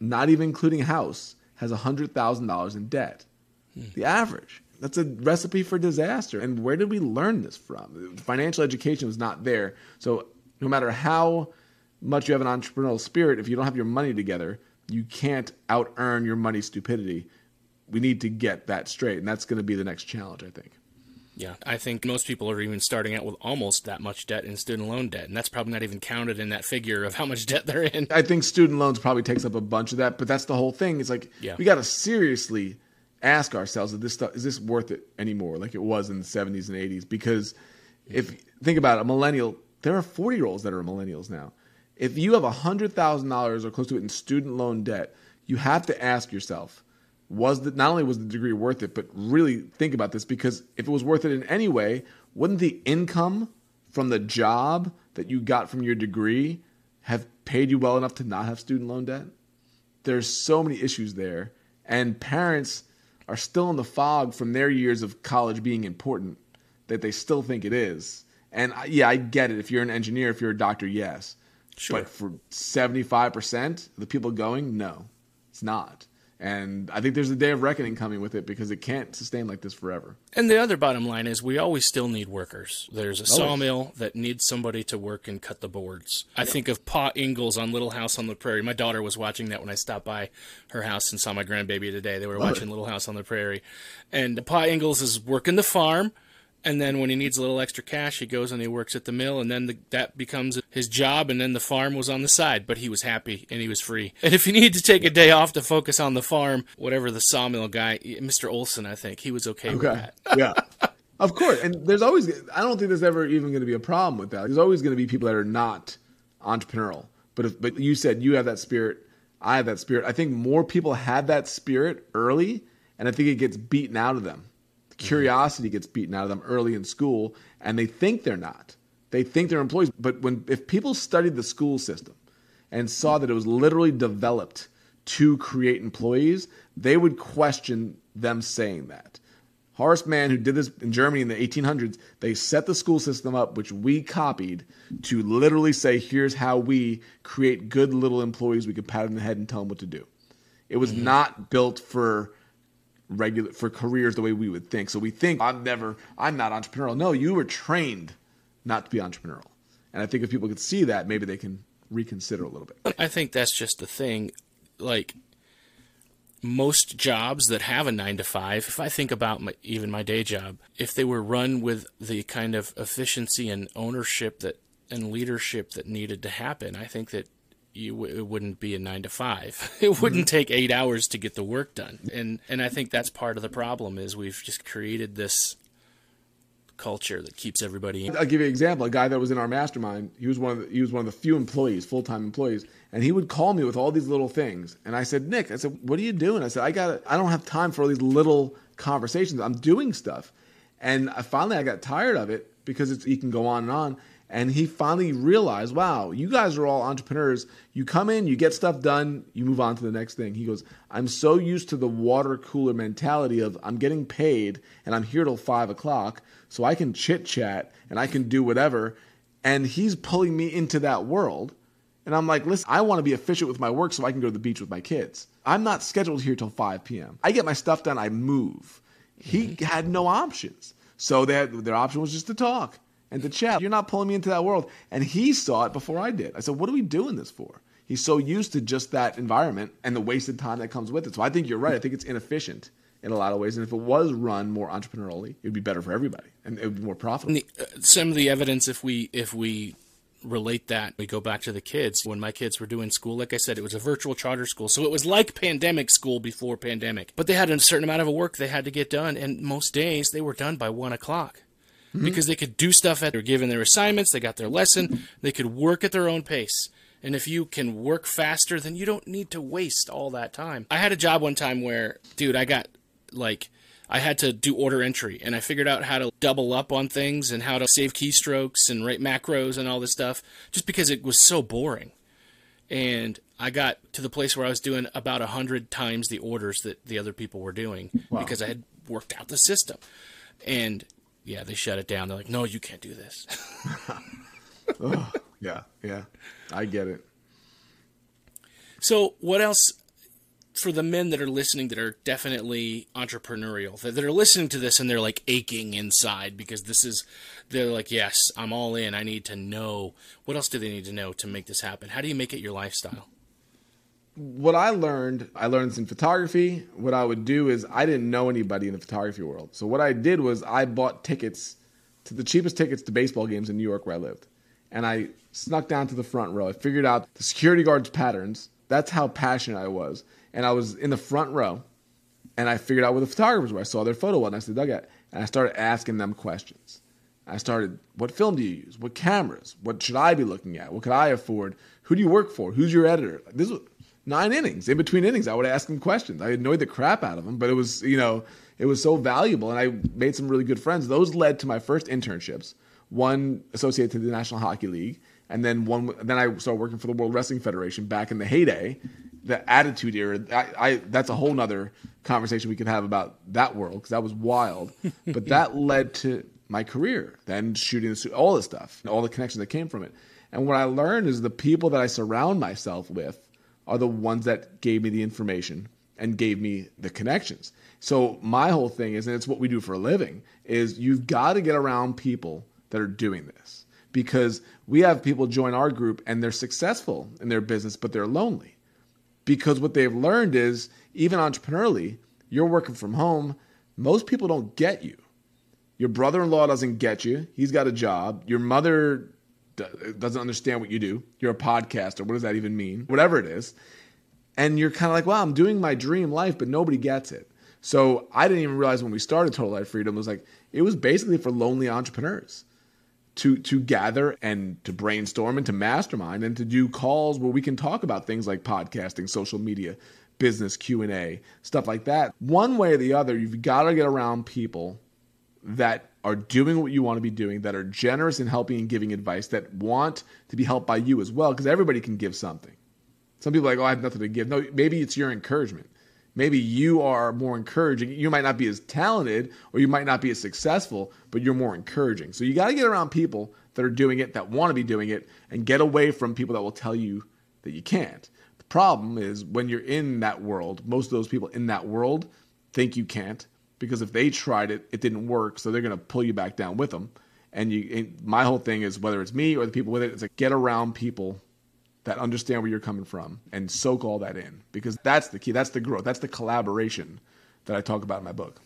not even including house, has $100,000 in debt. Hmm. The average. That's a recipe for disaster. And where did we learn this from? Financial education was not there. So no matter how much you have an entrepreneurial spirit, if you don't have your money together, you can't out earn your money stupidity. We need to get that straight. And that's going to be the next challenge, I think. Yeah, I think most people are even starting out with almost that much debt in student loan debt, and that's probably not even counted in that figure of how much debt they're in. I think student loans probably takes up a bunch of that, but that's the whole thing. It's like Yeah. we got to seriously ask ourselves: Is this stuff is this worth it anymore? Like it was in the seventies and eighties? Because if think about it, a millennial, there are forty year olds that are millennials now. If you have hundred thousand dollars or close to it in student loan debt, you have to ask yourself: Was that not only was the degree worth it, but really think about this because if it was worth it in any way, wouldn't the income from the job that you got from your degree have paid you well enough to not have student loan debt? There's so many issues there, and parents are still in the fog from their years of college being important that they still think it is. And I- yeah, I get it. If you're an engineer, if you're a doctor, yes. Sure. But for 75% of the people going, no, it's not. And I think there's a day of reckoning coming with it because it can't sustain like this forever. And the other bottom line is we always still need workers. There's a sawmill that needs somebody to work and cut the boards. I think of Pa Ingalls on Little House on the Prairie. My daughter was watching that when I stopped by her house and saw my grandbaby today. They were watching Little House on the Prairie. And Pa Ingalls is working the farm. And then when he needs a little extra cash, he goes and he works at the mill, and then the, that becomes his job. And then the farm was on the side, but he was happy and he was free. And if he needed to take a day off to focus on the farm, whatever the sawmill guy, Mr. Olson, I think he was okay, with that. yeah. Of course. And there's always, I don't think there's ever even going to be a problem with that. There's always going to be people that are not entrepreneurial. But if, but you said you have that spirit. I have that spirit. I think more people have that spirit early, and I think it gets beaten out of them. Mm-hmm. Curiosity gets beaten out of them early in school, and they think they're not. They think they're employees. But when if people studied the school system and saw that it was literally developed to create employees, they would question them saying that. Horace Mann, who did this in Germany in the 1800s, they set the school system up, which we copied, to literally say, here's how we create good little employees we can pat them on the head and tell them what to do. It was mm-hmm. not built for regular for careers the way we would think. So we think I'm never I'm not entrepreneurial. No, you were trained not to be entrepreneurial. And I think if people could see that, maybe they can reconsider a little bit. I think that's just the thing. Like most jobs that have a nine to five, if I think about my, even my day job, if they were run with the kind of efficiency and ownership that and leadership that needed to happen, I think that you w- it wouldn't be a nine to five. It wouldn't mm-hmm. take eight hours to get the work done, and and I think that's part of the problem is we've just created this culture that keeps everybody. I'll give you an example. A guy that was in our mastermind, he was one of the, he was one of the few employees, full time employees, and he would call me with all these little things. And I said, Nick, I said, what are you doing? I said, I got I don't have time for all these little conversations. I'm doing stuff. And I, finally, I got tired of it because it's, he can go on and on. And he finally realized, wow, you guys are all entrepreneurs. You come in, you get stuff done, you move on to the next thing. He goes, I'm so used to the water cooler mentality of I'm getting paid and I'm here till five o'clock, so I can chit chat and I can do whatever. And he's pulling me into that world. And I'm like, listen, I want to be efficient with my work so I can go to the beach with my kids. I'm not scheduled here till 5 p.m. I get my stuff done, I move. He had no options. So had, their option was just to talk and to chat. You're not pulling me into that world. And he saw it before I did. I said, what are we doing this for? He's so used to just that environment and the wasted time that comes with it. So I think you're right. I think it's inefficient in a lot of ways. And if it was run more entrepreneurially, it would be better for everybody and it would be more profitable. Uh, some of the evidence, if we if we relate that, we go back to the kids. When my kids were doing school, like I said, it was a virtual charter school, so it was like pandemic school before pandemic. But they had a certain amount of work they had to get done, and most days they were done by one o'clock. Mm-hmm. Because they could do stuff at they're given their assignments, they got their lesson, they could work at their own pace. And if you can work faster, then you don't need to waste all that time. I had a job one time where, dude, I got like I had to do order entry and I figured out how to double up on things and how to save keystrokes and write macros and all this stuff just because it was so boring. And I got to the place where I was doing about a hundred times the orders that the other people were doing wow. because I had worked out the system. And yeah, they shut it down. They're like, "No, you can't do this." oh, yeah, yeah, I get it. So, what else for the men that are listening that are definitely entrepreneurial that, that are listening to this and they're like aching inside because this is they're like yes i'm all in i need to know what else do they need to know to make this happen how do you make it your lifestyle what i learned i learned this in photography what i would do is i didn't know anybody in the photography world so what i did was i bought tickets to the cheapest tickets to baseball games in new york where i lived and i snuck down to the front row i figured out the security guards patterns that's how passionate i was and I was in the front row, and I figured out where the photographers were. I saw their photo next to the dugout, and I started asking them questions. I started, what film do you use? What cameras? What should I be looking at? What could I afford? Who do you work for? Who's your editor? This was nine innings. In between innings, I would ask him questions. I annoyed the crap out of him, but it was, you know, it was so valuable, and I made some really good friends. Those led to my first internships. One associated to the National Hockey League, and then one. Then I started working for the World Wrestling Federation back in the heyday, the attitude era. I, I that's a whole nother conversation we could have about that world because that was wild. but that led to my career, then shooting the, all this stuff, all the connections that came from it. And what I learned is the people that I surround myself with are the ones that gave me the information and gave me the connections. So my whole thing is, and it's what we do for a living, is you've got to get around people that are doing this because we have people join our group and they're successful in their business, but they're lonely because what they've learned is even entrepreneurially, you're working from home. Most people don't get you. Your brother in law doesn't get you. He's got a job. Your mother doesn't understand what you do. You're a podcaster. What does that even mean? Whatever it is. And you're kind of like, well, I'm doing my dream life, but nobody gets it. So I didn't even realize when we started Total Life Freedom, it was like, it was basically for lonely entrepreneurs to to gather and to brainstorm and to mastermind and to do calls where we can talk about things like podcasting, social media, business Q&A, stuff like that. One way or the other, you've got to get around people that are doing what you want to be doing, that are generous in helping and giving advice, that want to be helped by you as well because everybody can give something. Some people are like, "Oh, I have nothing to give." No, maybe it's your encouragement maybe you are more encouraging. You might not be as talented or you might not be as successful, but you're more encouraging. So you got to get around people that are doing it, that want to be doing it, and get away from people that will tell you that you can't. The problem is when you're in that world, most of those people in that world think you can't because if they tried it, it didn't work. So they're going to pull you back down with them. And you, and my whole thing is whether it's me or the people with it, it's like get around people that understand where you're coming from and soak all that in because that's the key. That's the growth. That's the collaboration that I talk about in my book.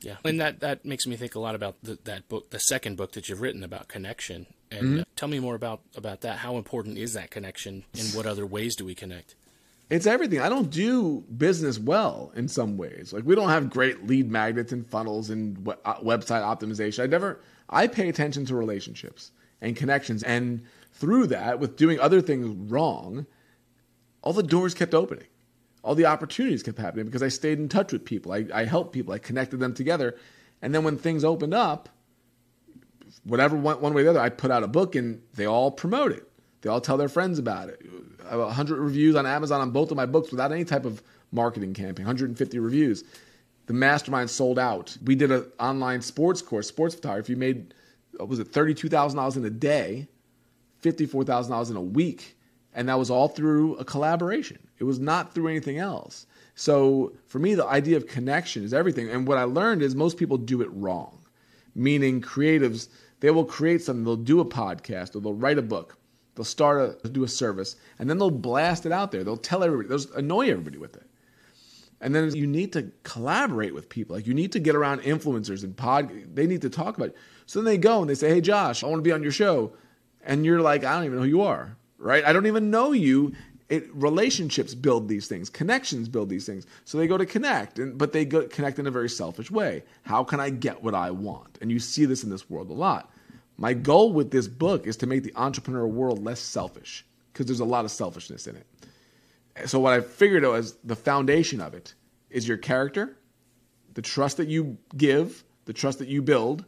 Yeah, and that that makes me think a lot about the, that book, the second book that you've written about connection. And mm-hmm. uh, tell me more about about that. How important is that connection? and what other ways do we connect? It's everything. I don't do business well in some ways. Like we don't have great lead magnets and funnels and uh, website optimization. I never. I pay attention to relationships and connections and through that, with doing other things wrong, all the doors kept opening. All the opportunities kept happening because I stayed in touch with people. I, I helped people. I connected them together. And then when things opened up, whatever one, one way or the other, I put out a book and they all promote it. They all tell their friends about it. I have 100 reviews on Amazon on both of my books without any type of marketing campaign, 150 reviews. The mastermind sold out. We did an online sports course, sports photography, made, what was it $32,000 in a day $54,000 in a week. And that was all through a collaboration. It was not through anything else. So for me, the idea of connection is everything. And what I learned is most people do it wrong, meaning creatives, they will create something, they'll do a podcast or they'll write a book They'll start a do a service, and then they'll blast it out there. They'll tell everybody. They'll annoy everybody with it. And then you need to collaborate with people. Like you need to get around influencers and pod. They need to talk about it. So then they go and they say, "Hey, Josh, I want to be on your show," and you're like, "I don't even know who you are, right? I don't even know you." It, relationships build these things, connections build these things. So they go to connect, and, but they go connect in a very selfish way. How can I get what I want? And you see this in this world a lot. My goal with this book is to make the entrepreneur world less selfish because there's a lot of selfishness in it. So what I figured out as the foundation of it is your character, the trust that you give, the trust that you build,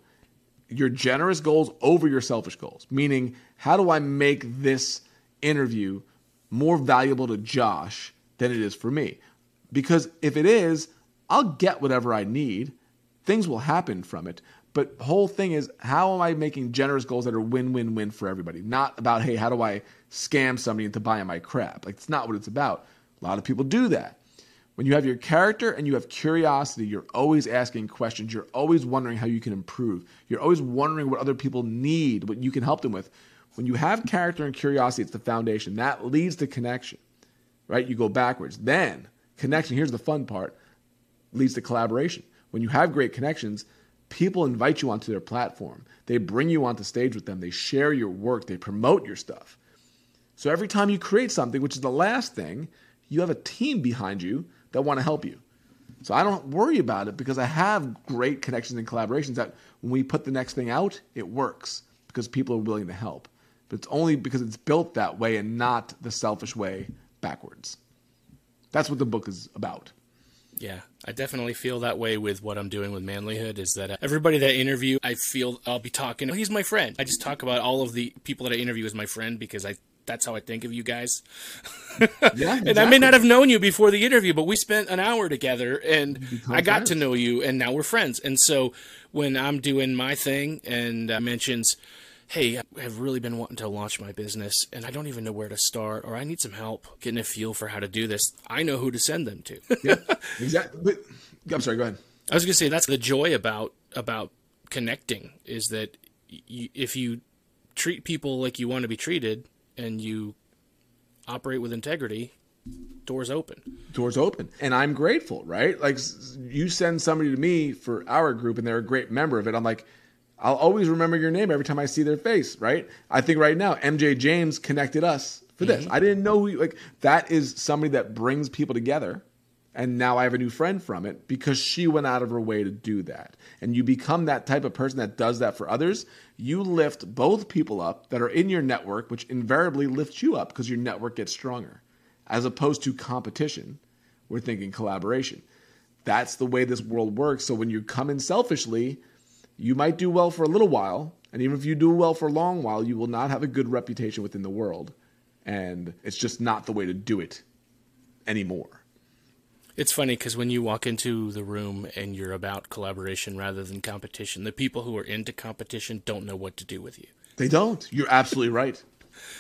your generous goals over your selfish goals. Meaning, how do I make this interview more valuable to Josh than it is for me. Because if it is, I'll get whatever I need. Things will happen from it. But whole thing is, how am I making generous goals that are win win win for everybody? Not about, hey, how do I scam somebody into buying my crap? Like, it's not what it's about. A lot of people do that. When you have your character and you have curiosity, you're always asking questions. You're always wondering how you can improve. You're always wondering what other people need, what you can help them with. When you have character and curiosity, it's the foundation. That leads to connection, right? You go backwards. Then, connection, here's the fun part, leads to collaboration. When you have great connections, people invite you onto their platform. They bring you onto stage with them. They share your work. They promote your stuff. So every time you create something, which is the last thing, you have a team behind you that want to help you. So I don't worry about it because I have great connections and collaborations that when we put the next thing out, it works because people are willing to help but it's only because it's built that way and not the selfish way backwards. That's what the book is about. Yeah, I definitely feel that way with what I'm doing with manlyhood. Is that everybody that I interview, I feel I'll be talking. Oh, he's my friend. I just talk about all of the people that I interview as my friend because I that's how I think of you guys. yeah, exactly. and I may not have known you before the interview, but we spent an hour together and I got friends. to know you, and now we're friends. And so when I'm doing my thing and uh, mentions hey, I've really been wanting to launch my business and I don't even know where to start or I need some help getting a feel for how to do this. I know who to send them to. yeah, exactly. But, I'm sorry, go ahead. I was going to say that's the joy about about connecting is that if you treat people like you want to be treated and you operate with integrity, doors open. Doors open. And I'm grateful, right? Like you send somebody to me for our group and they're a great member of it. I'm like, I'll always remember your name every time I see their face, right? I think right now MJ James connected us for this. Mm-hmm. I didn't know who, like that is somebody that brings people together. And now I have a new friend from it because she went out of her way to do that. And you become that type of person that does that for others. You lift both people up that are in your network, which invariably lifts you up because your network gets stronger. As opposed to competition, we're thinking collaboration. That's the way this world works. So when you come in selfishly, you might do well for a little while, and even if you do well for a long while, you will not have a good reputation within the world. And it's just not the way to do it anymore. It's funny because when you walk into the room and you're about collaboration rather than competition, the people who are into competition don't know what to do with you. They don't. You're absolutely right.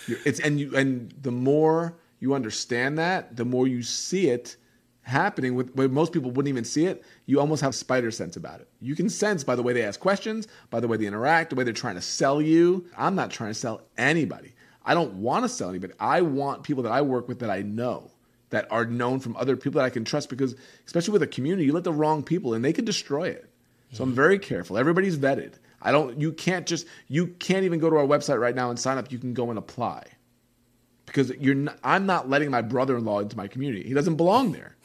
You're, it's and you and the more you understand that, the more you see it happening with where most people wouldn't even see it, you almost have spider sense about it. You can sense by the way they ask questions, by the way they interact, the way they're trying to sell you. I'm not trying to sell anybody. I don't want to sell anybody. I want people that I work with that I know that are known from other people that I can trust because especially with a community, you let the wrong people in, they can destroy it. So I'm very careful. Everybody's vetted. I don't you can't just you can't even go to our website right now and sign up. You can go and apply. Because you're not, I'm not letting my brother-in-law into my community. He doesn't belong there.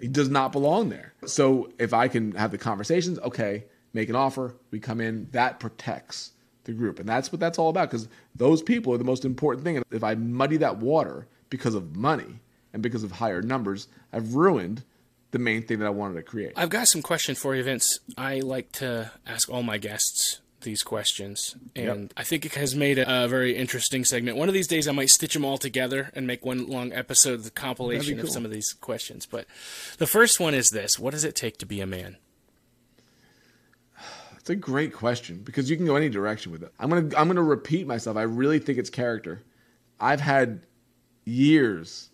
He does not belong there. So if I can have the conversations, okay, make an offer, we come in, that protects the group. And that's what that's all about because those people are the most important thing. And if I muddy that water because of money and because of higher numbers, I've ruined the main thing that I wanted to create. I've got some questions for you, Vince. I like to ask all my guests these questions, and yep. I think it has made a, a, very interesting segment. One of these days, I might stitch them all together and make one long episode, of the compilation cool. of some of these questions. But the first one is this: What does it take to be a man? It's a great question because you can go any direction with it. I'm gonna I'm gonna repeat myself. I really think it's character. I've had years,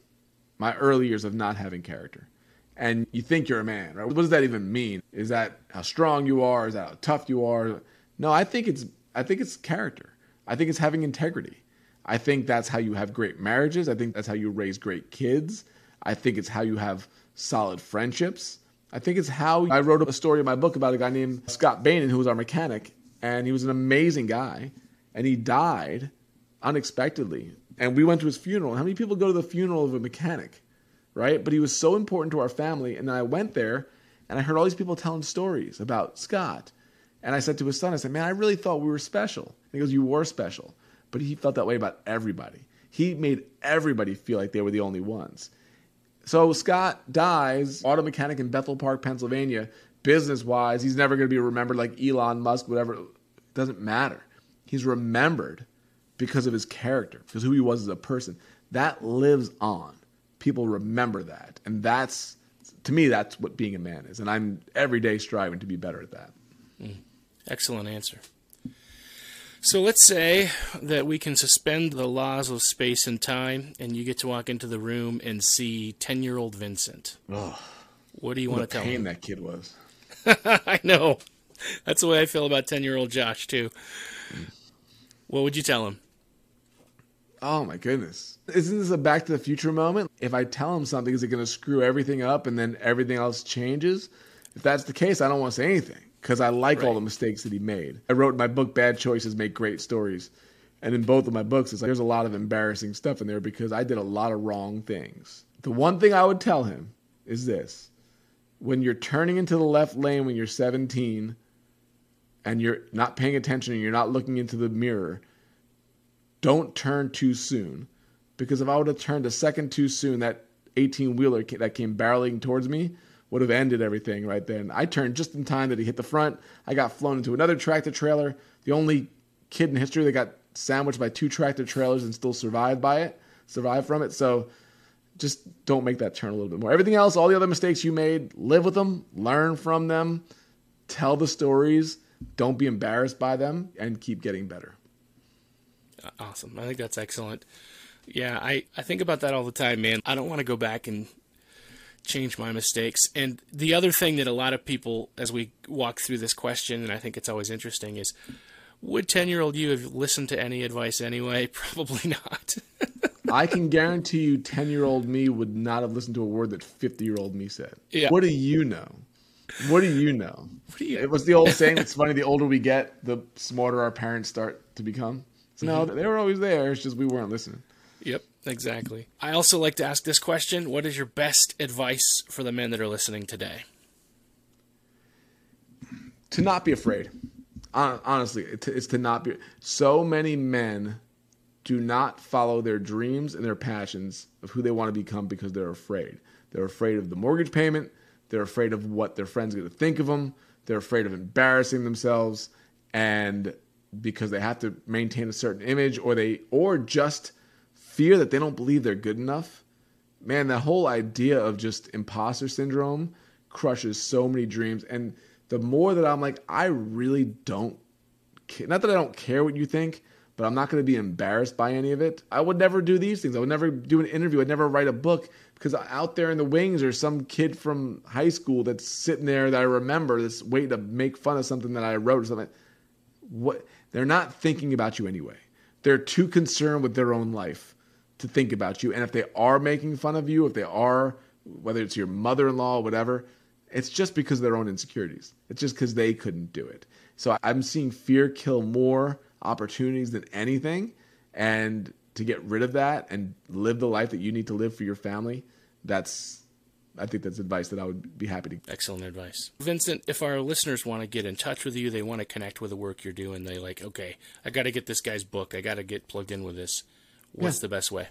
my early years of not having character and you think you're a man, right? What does that even mean? Is that how strong you are? Is that how tough you are? No, I think it's I think it's character. I think it's having integrity. I think that's how you have great marriages. I think that's how you raise great kids. I think it's how you have solid friendships. I think it's how I wrote a story in my book about a guy named Scott Bainan, who was our mechanic, and he was an amazing guy, and he died unexpectedly. And we went to his funeral. How many people go to the funeral of a mechanic, right? But he was so important to our family. And I went there, and I heard all these people telling stories about Scott. And I said to his son, I said, Man, I really thought we were special. And he goes, You were special. But he felt that way about everybody. He made everybody feel like they were the only ones. So Scott dies, auto mechanic in Bethel Park, Pennsylvania. Business wise, he's never going to be remembered like Elon Musk, whatever. It doesn't matter. He's remembered because of his character, because who he was as a person. That lives on. People remember that. And that's, to me, that's what being a man is. And I'm every day striving to be better at that. Mm. Excellent answer. So let's say that we can suspend the laws of space and time, and you get to walk into the room and see ten-year-old Vincent. Oh, what do you want to tell pain him? that kid was. I know. That's the way I feel about ten-year-old Josh too. What would you tell him? Oh my goodness. Isn't this a back to the future moment? If I tell him something, is it going to screw everything up and then everything else changes? If that's the case, I don't want to say anything because I like right. all the mistakes that he made. I wrote in my book, Bad Choices Make Great Stories. And in both of my books, it's like there's a lot of embarrassing stuff in there because I did a lot of wrong things. The one thing I would tell him is this when you're turning into the left lane when you're 17 and you're not paying attention and you're not looking into the mirror, don't turn too soon. Because if I would have turned a second too soon, that 18 wheeler that came barreling towards me would have ended everything right then. I turned just in time that he hit the front. I got flown into another tractor trailer. The only kid in history that got sandwiched by two tractor trailers and still survived by it, survived from it. So just don't make that turn a little bit more. Everything else, all the other mistakes you made, live with them, learn from them, tell the stories, don't be embarrassed by them, and keep getting better. Awesome. I think that's excellent. Yeah, I, I think about that all the time, man. I don't want to go back and change my mistakes. And the other thing that a lot of people, as we walk through this question, and I think it's always interesting, is would 10 year old you have listened to any advice anyway? Probably not. I can guarantee you 10 year old me would not have listened to a word that 50 year old me said. Yeah. What do you know? What do you know? Do you... It was the old saying, it's funny, the older we get, the smarter our parents start to become. So, no, mm-hmm. they were always there. It's just we weren't listening. Yep, exactly. I also like to ask this question What is your best advice for the men that are listening today? To not be afraid. Honestly, it's to not be. So many men do not follow their dreams and their passions of who they want to become because they're afraid. They're afraid of the mortgage payment. They're afraid of what their friends are going to think of them. They're afraid of embarrassing themselves. And because they have to maintain a certain image or they or just fear that they don't believe they're good enough. Man, that whole idea of just imposter syndrome crushes so many dreams. And the more that I'm like, I really don't care. Not that I don't care what you think, but I'm not going to be embarrassed by any of it. I would never do these things. I would never do an interview. I'd never write a book because out there in the wings there's some kid from high school that's sitting there that I remember that's waiting to make fun of something that I wrote or something. What? They're not thinking about you anyway. They're too concerned with their own life to think about you. And if they are making fun of you, if they are, whether it's your mother in law whatever, it's just because of their own insecurities. It's just because they couldn't do it. So I'm seeing fear kill more opportunities than anything. And to get rid of that and live the life that you need to live for your family, that's I think that's advice that I would be happy to. Excellent advice, Vincent. If our listeners want to get in touch with you, they want to connect with the work you're doing. They like, okay, I got to get this guy's book. I got to get plugged in with this. What's yeah. the best way?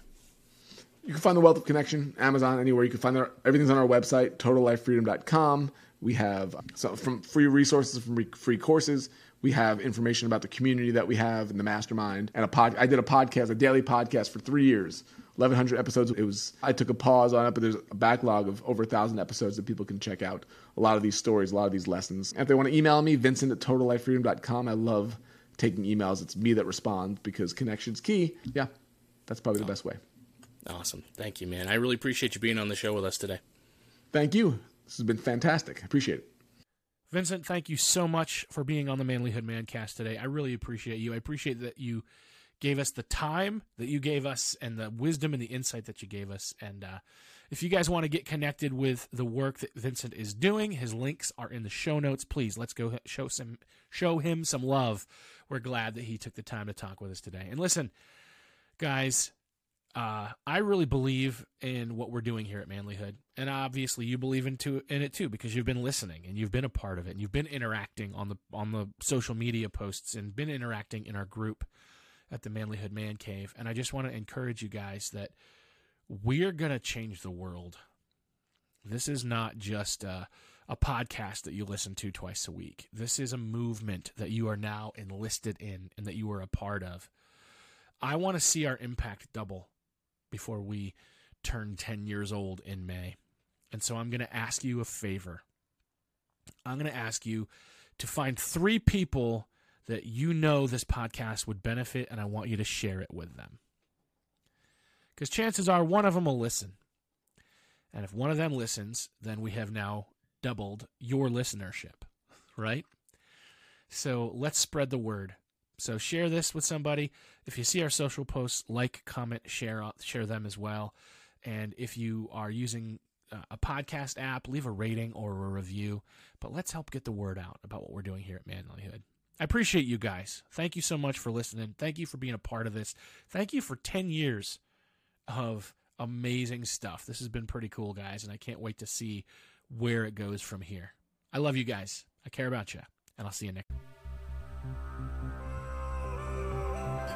You can find the Wealth of Connection, Amazon, anywhere. You can find our, everything's on our website, totallifefreedom.com. We have so from free resources, from free courses. We have information about the community that we have in the mastermind, and a pod. I did a podcast, a daily podcast for three years 1100 episodes. It was I took a pause on it, but there's a backlog of over a thousand episodes that people can check out. A lot of these stories, a lot of these lessons. And if they want to email me, Vincent at totallifefreedom.com. I love taking emails. It's me that responds because connection's key. Yeah, that's probably the best way. Awesome. Thank you, man. I really appreciate you being on the show with us today. Thank you. This has been fantastic. I appreciate it. Vincent, thank you so much for being on the Manlyhood Mancast today. I really appreciate you. I appreciate that you gave us the time that you gave us and the wisdom and the insight that you gave us. And uh, if you guys want to get connected with the work that Vincent is doing, his links are in the show notes. Please let's go show some show him some love. We're glad that he took the time to talk with us today. And listen, guys, uh, I really believe in what we're doing here at Manlyhood, and obviously you believe into in it too because you've been listening and you've been a part of it, and you've been interacting on the on the social media posts and been interacting in our group at the Manlyhood Man Cave. And I just want to encourage you guys that we're gonna change the world. This is not just a, a podcast that you listen to twice a week. This is a movement that you are now enlisted in and that you are a part of. I want to see our impact double before we turn 10 years old in May. And so I'm going to ask you a favor. I'm going to ask you to find three people that you know this podcast would benefit, and I want you to share it with them. Because chances are one of them will listen. And if one of them listens, then we have now doubled your listenership, right? So let's spread the word. So share this with somebody. If you see our social posts, like, comment, share, uh, share them as well. And if you are using uh, a podcast app, leave a rating or a review. But let's help get the word out about what we're doing here at Manlyhood. I appreciate you guys. Thank you so much for listening. Thank you for being a part of this. Thank you for 10 years of amazing stuff. This has been pretty cool, guys, and I can't wait to see where it goes from here. I love you guys. I care about you, and I'll see you next.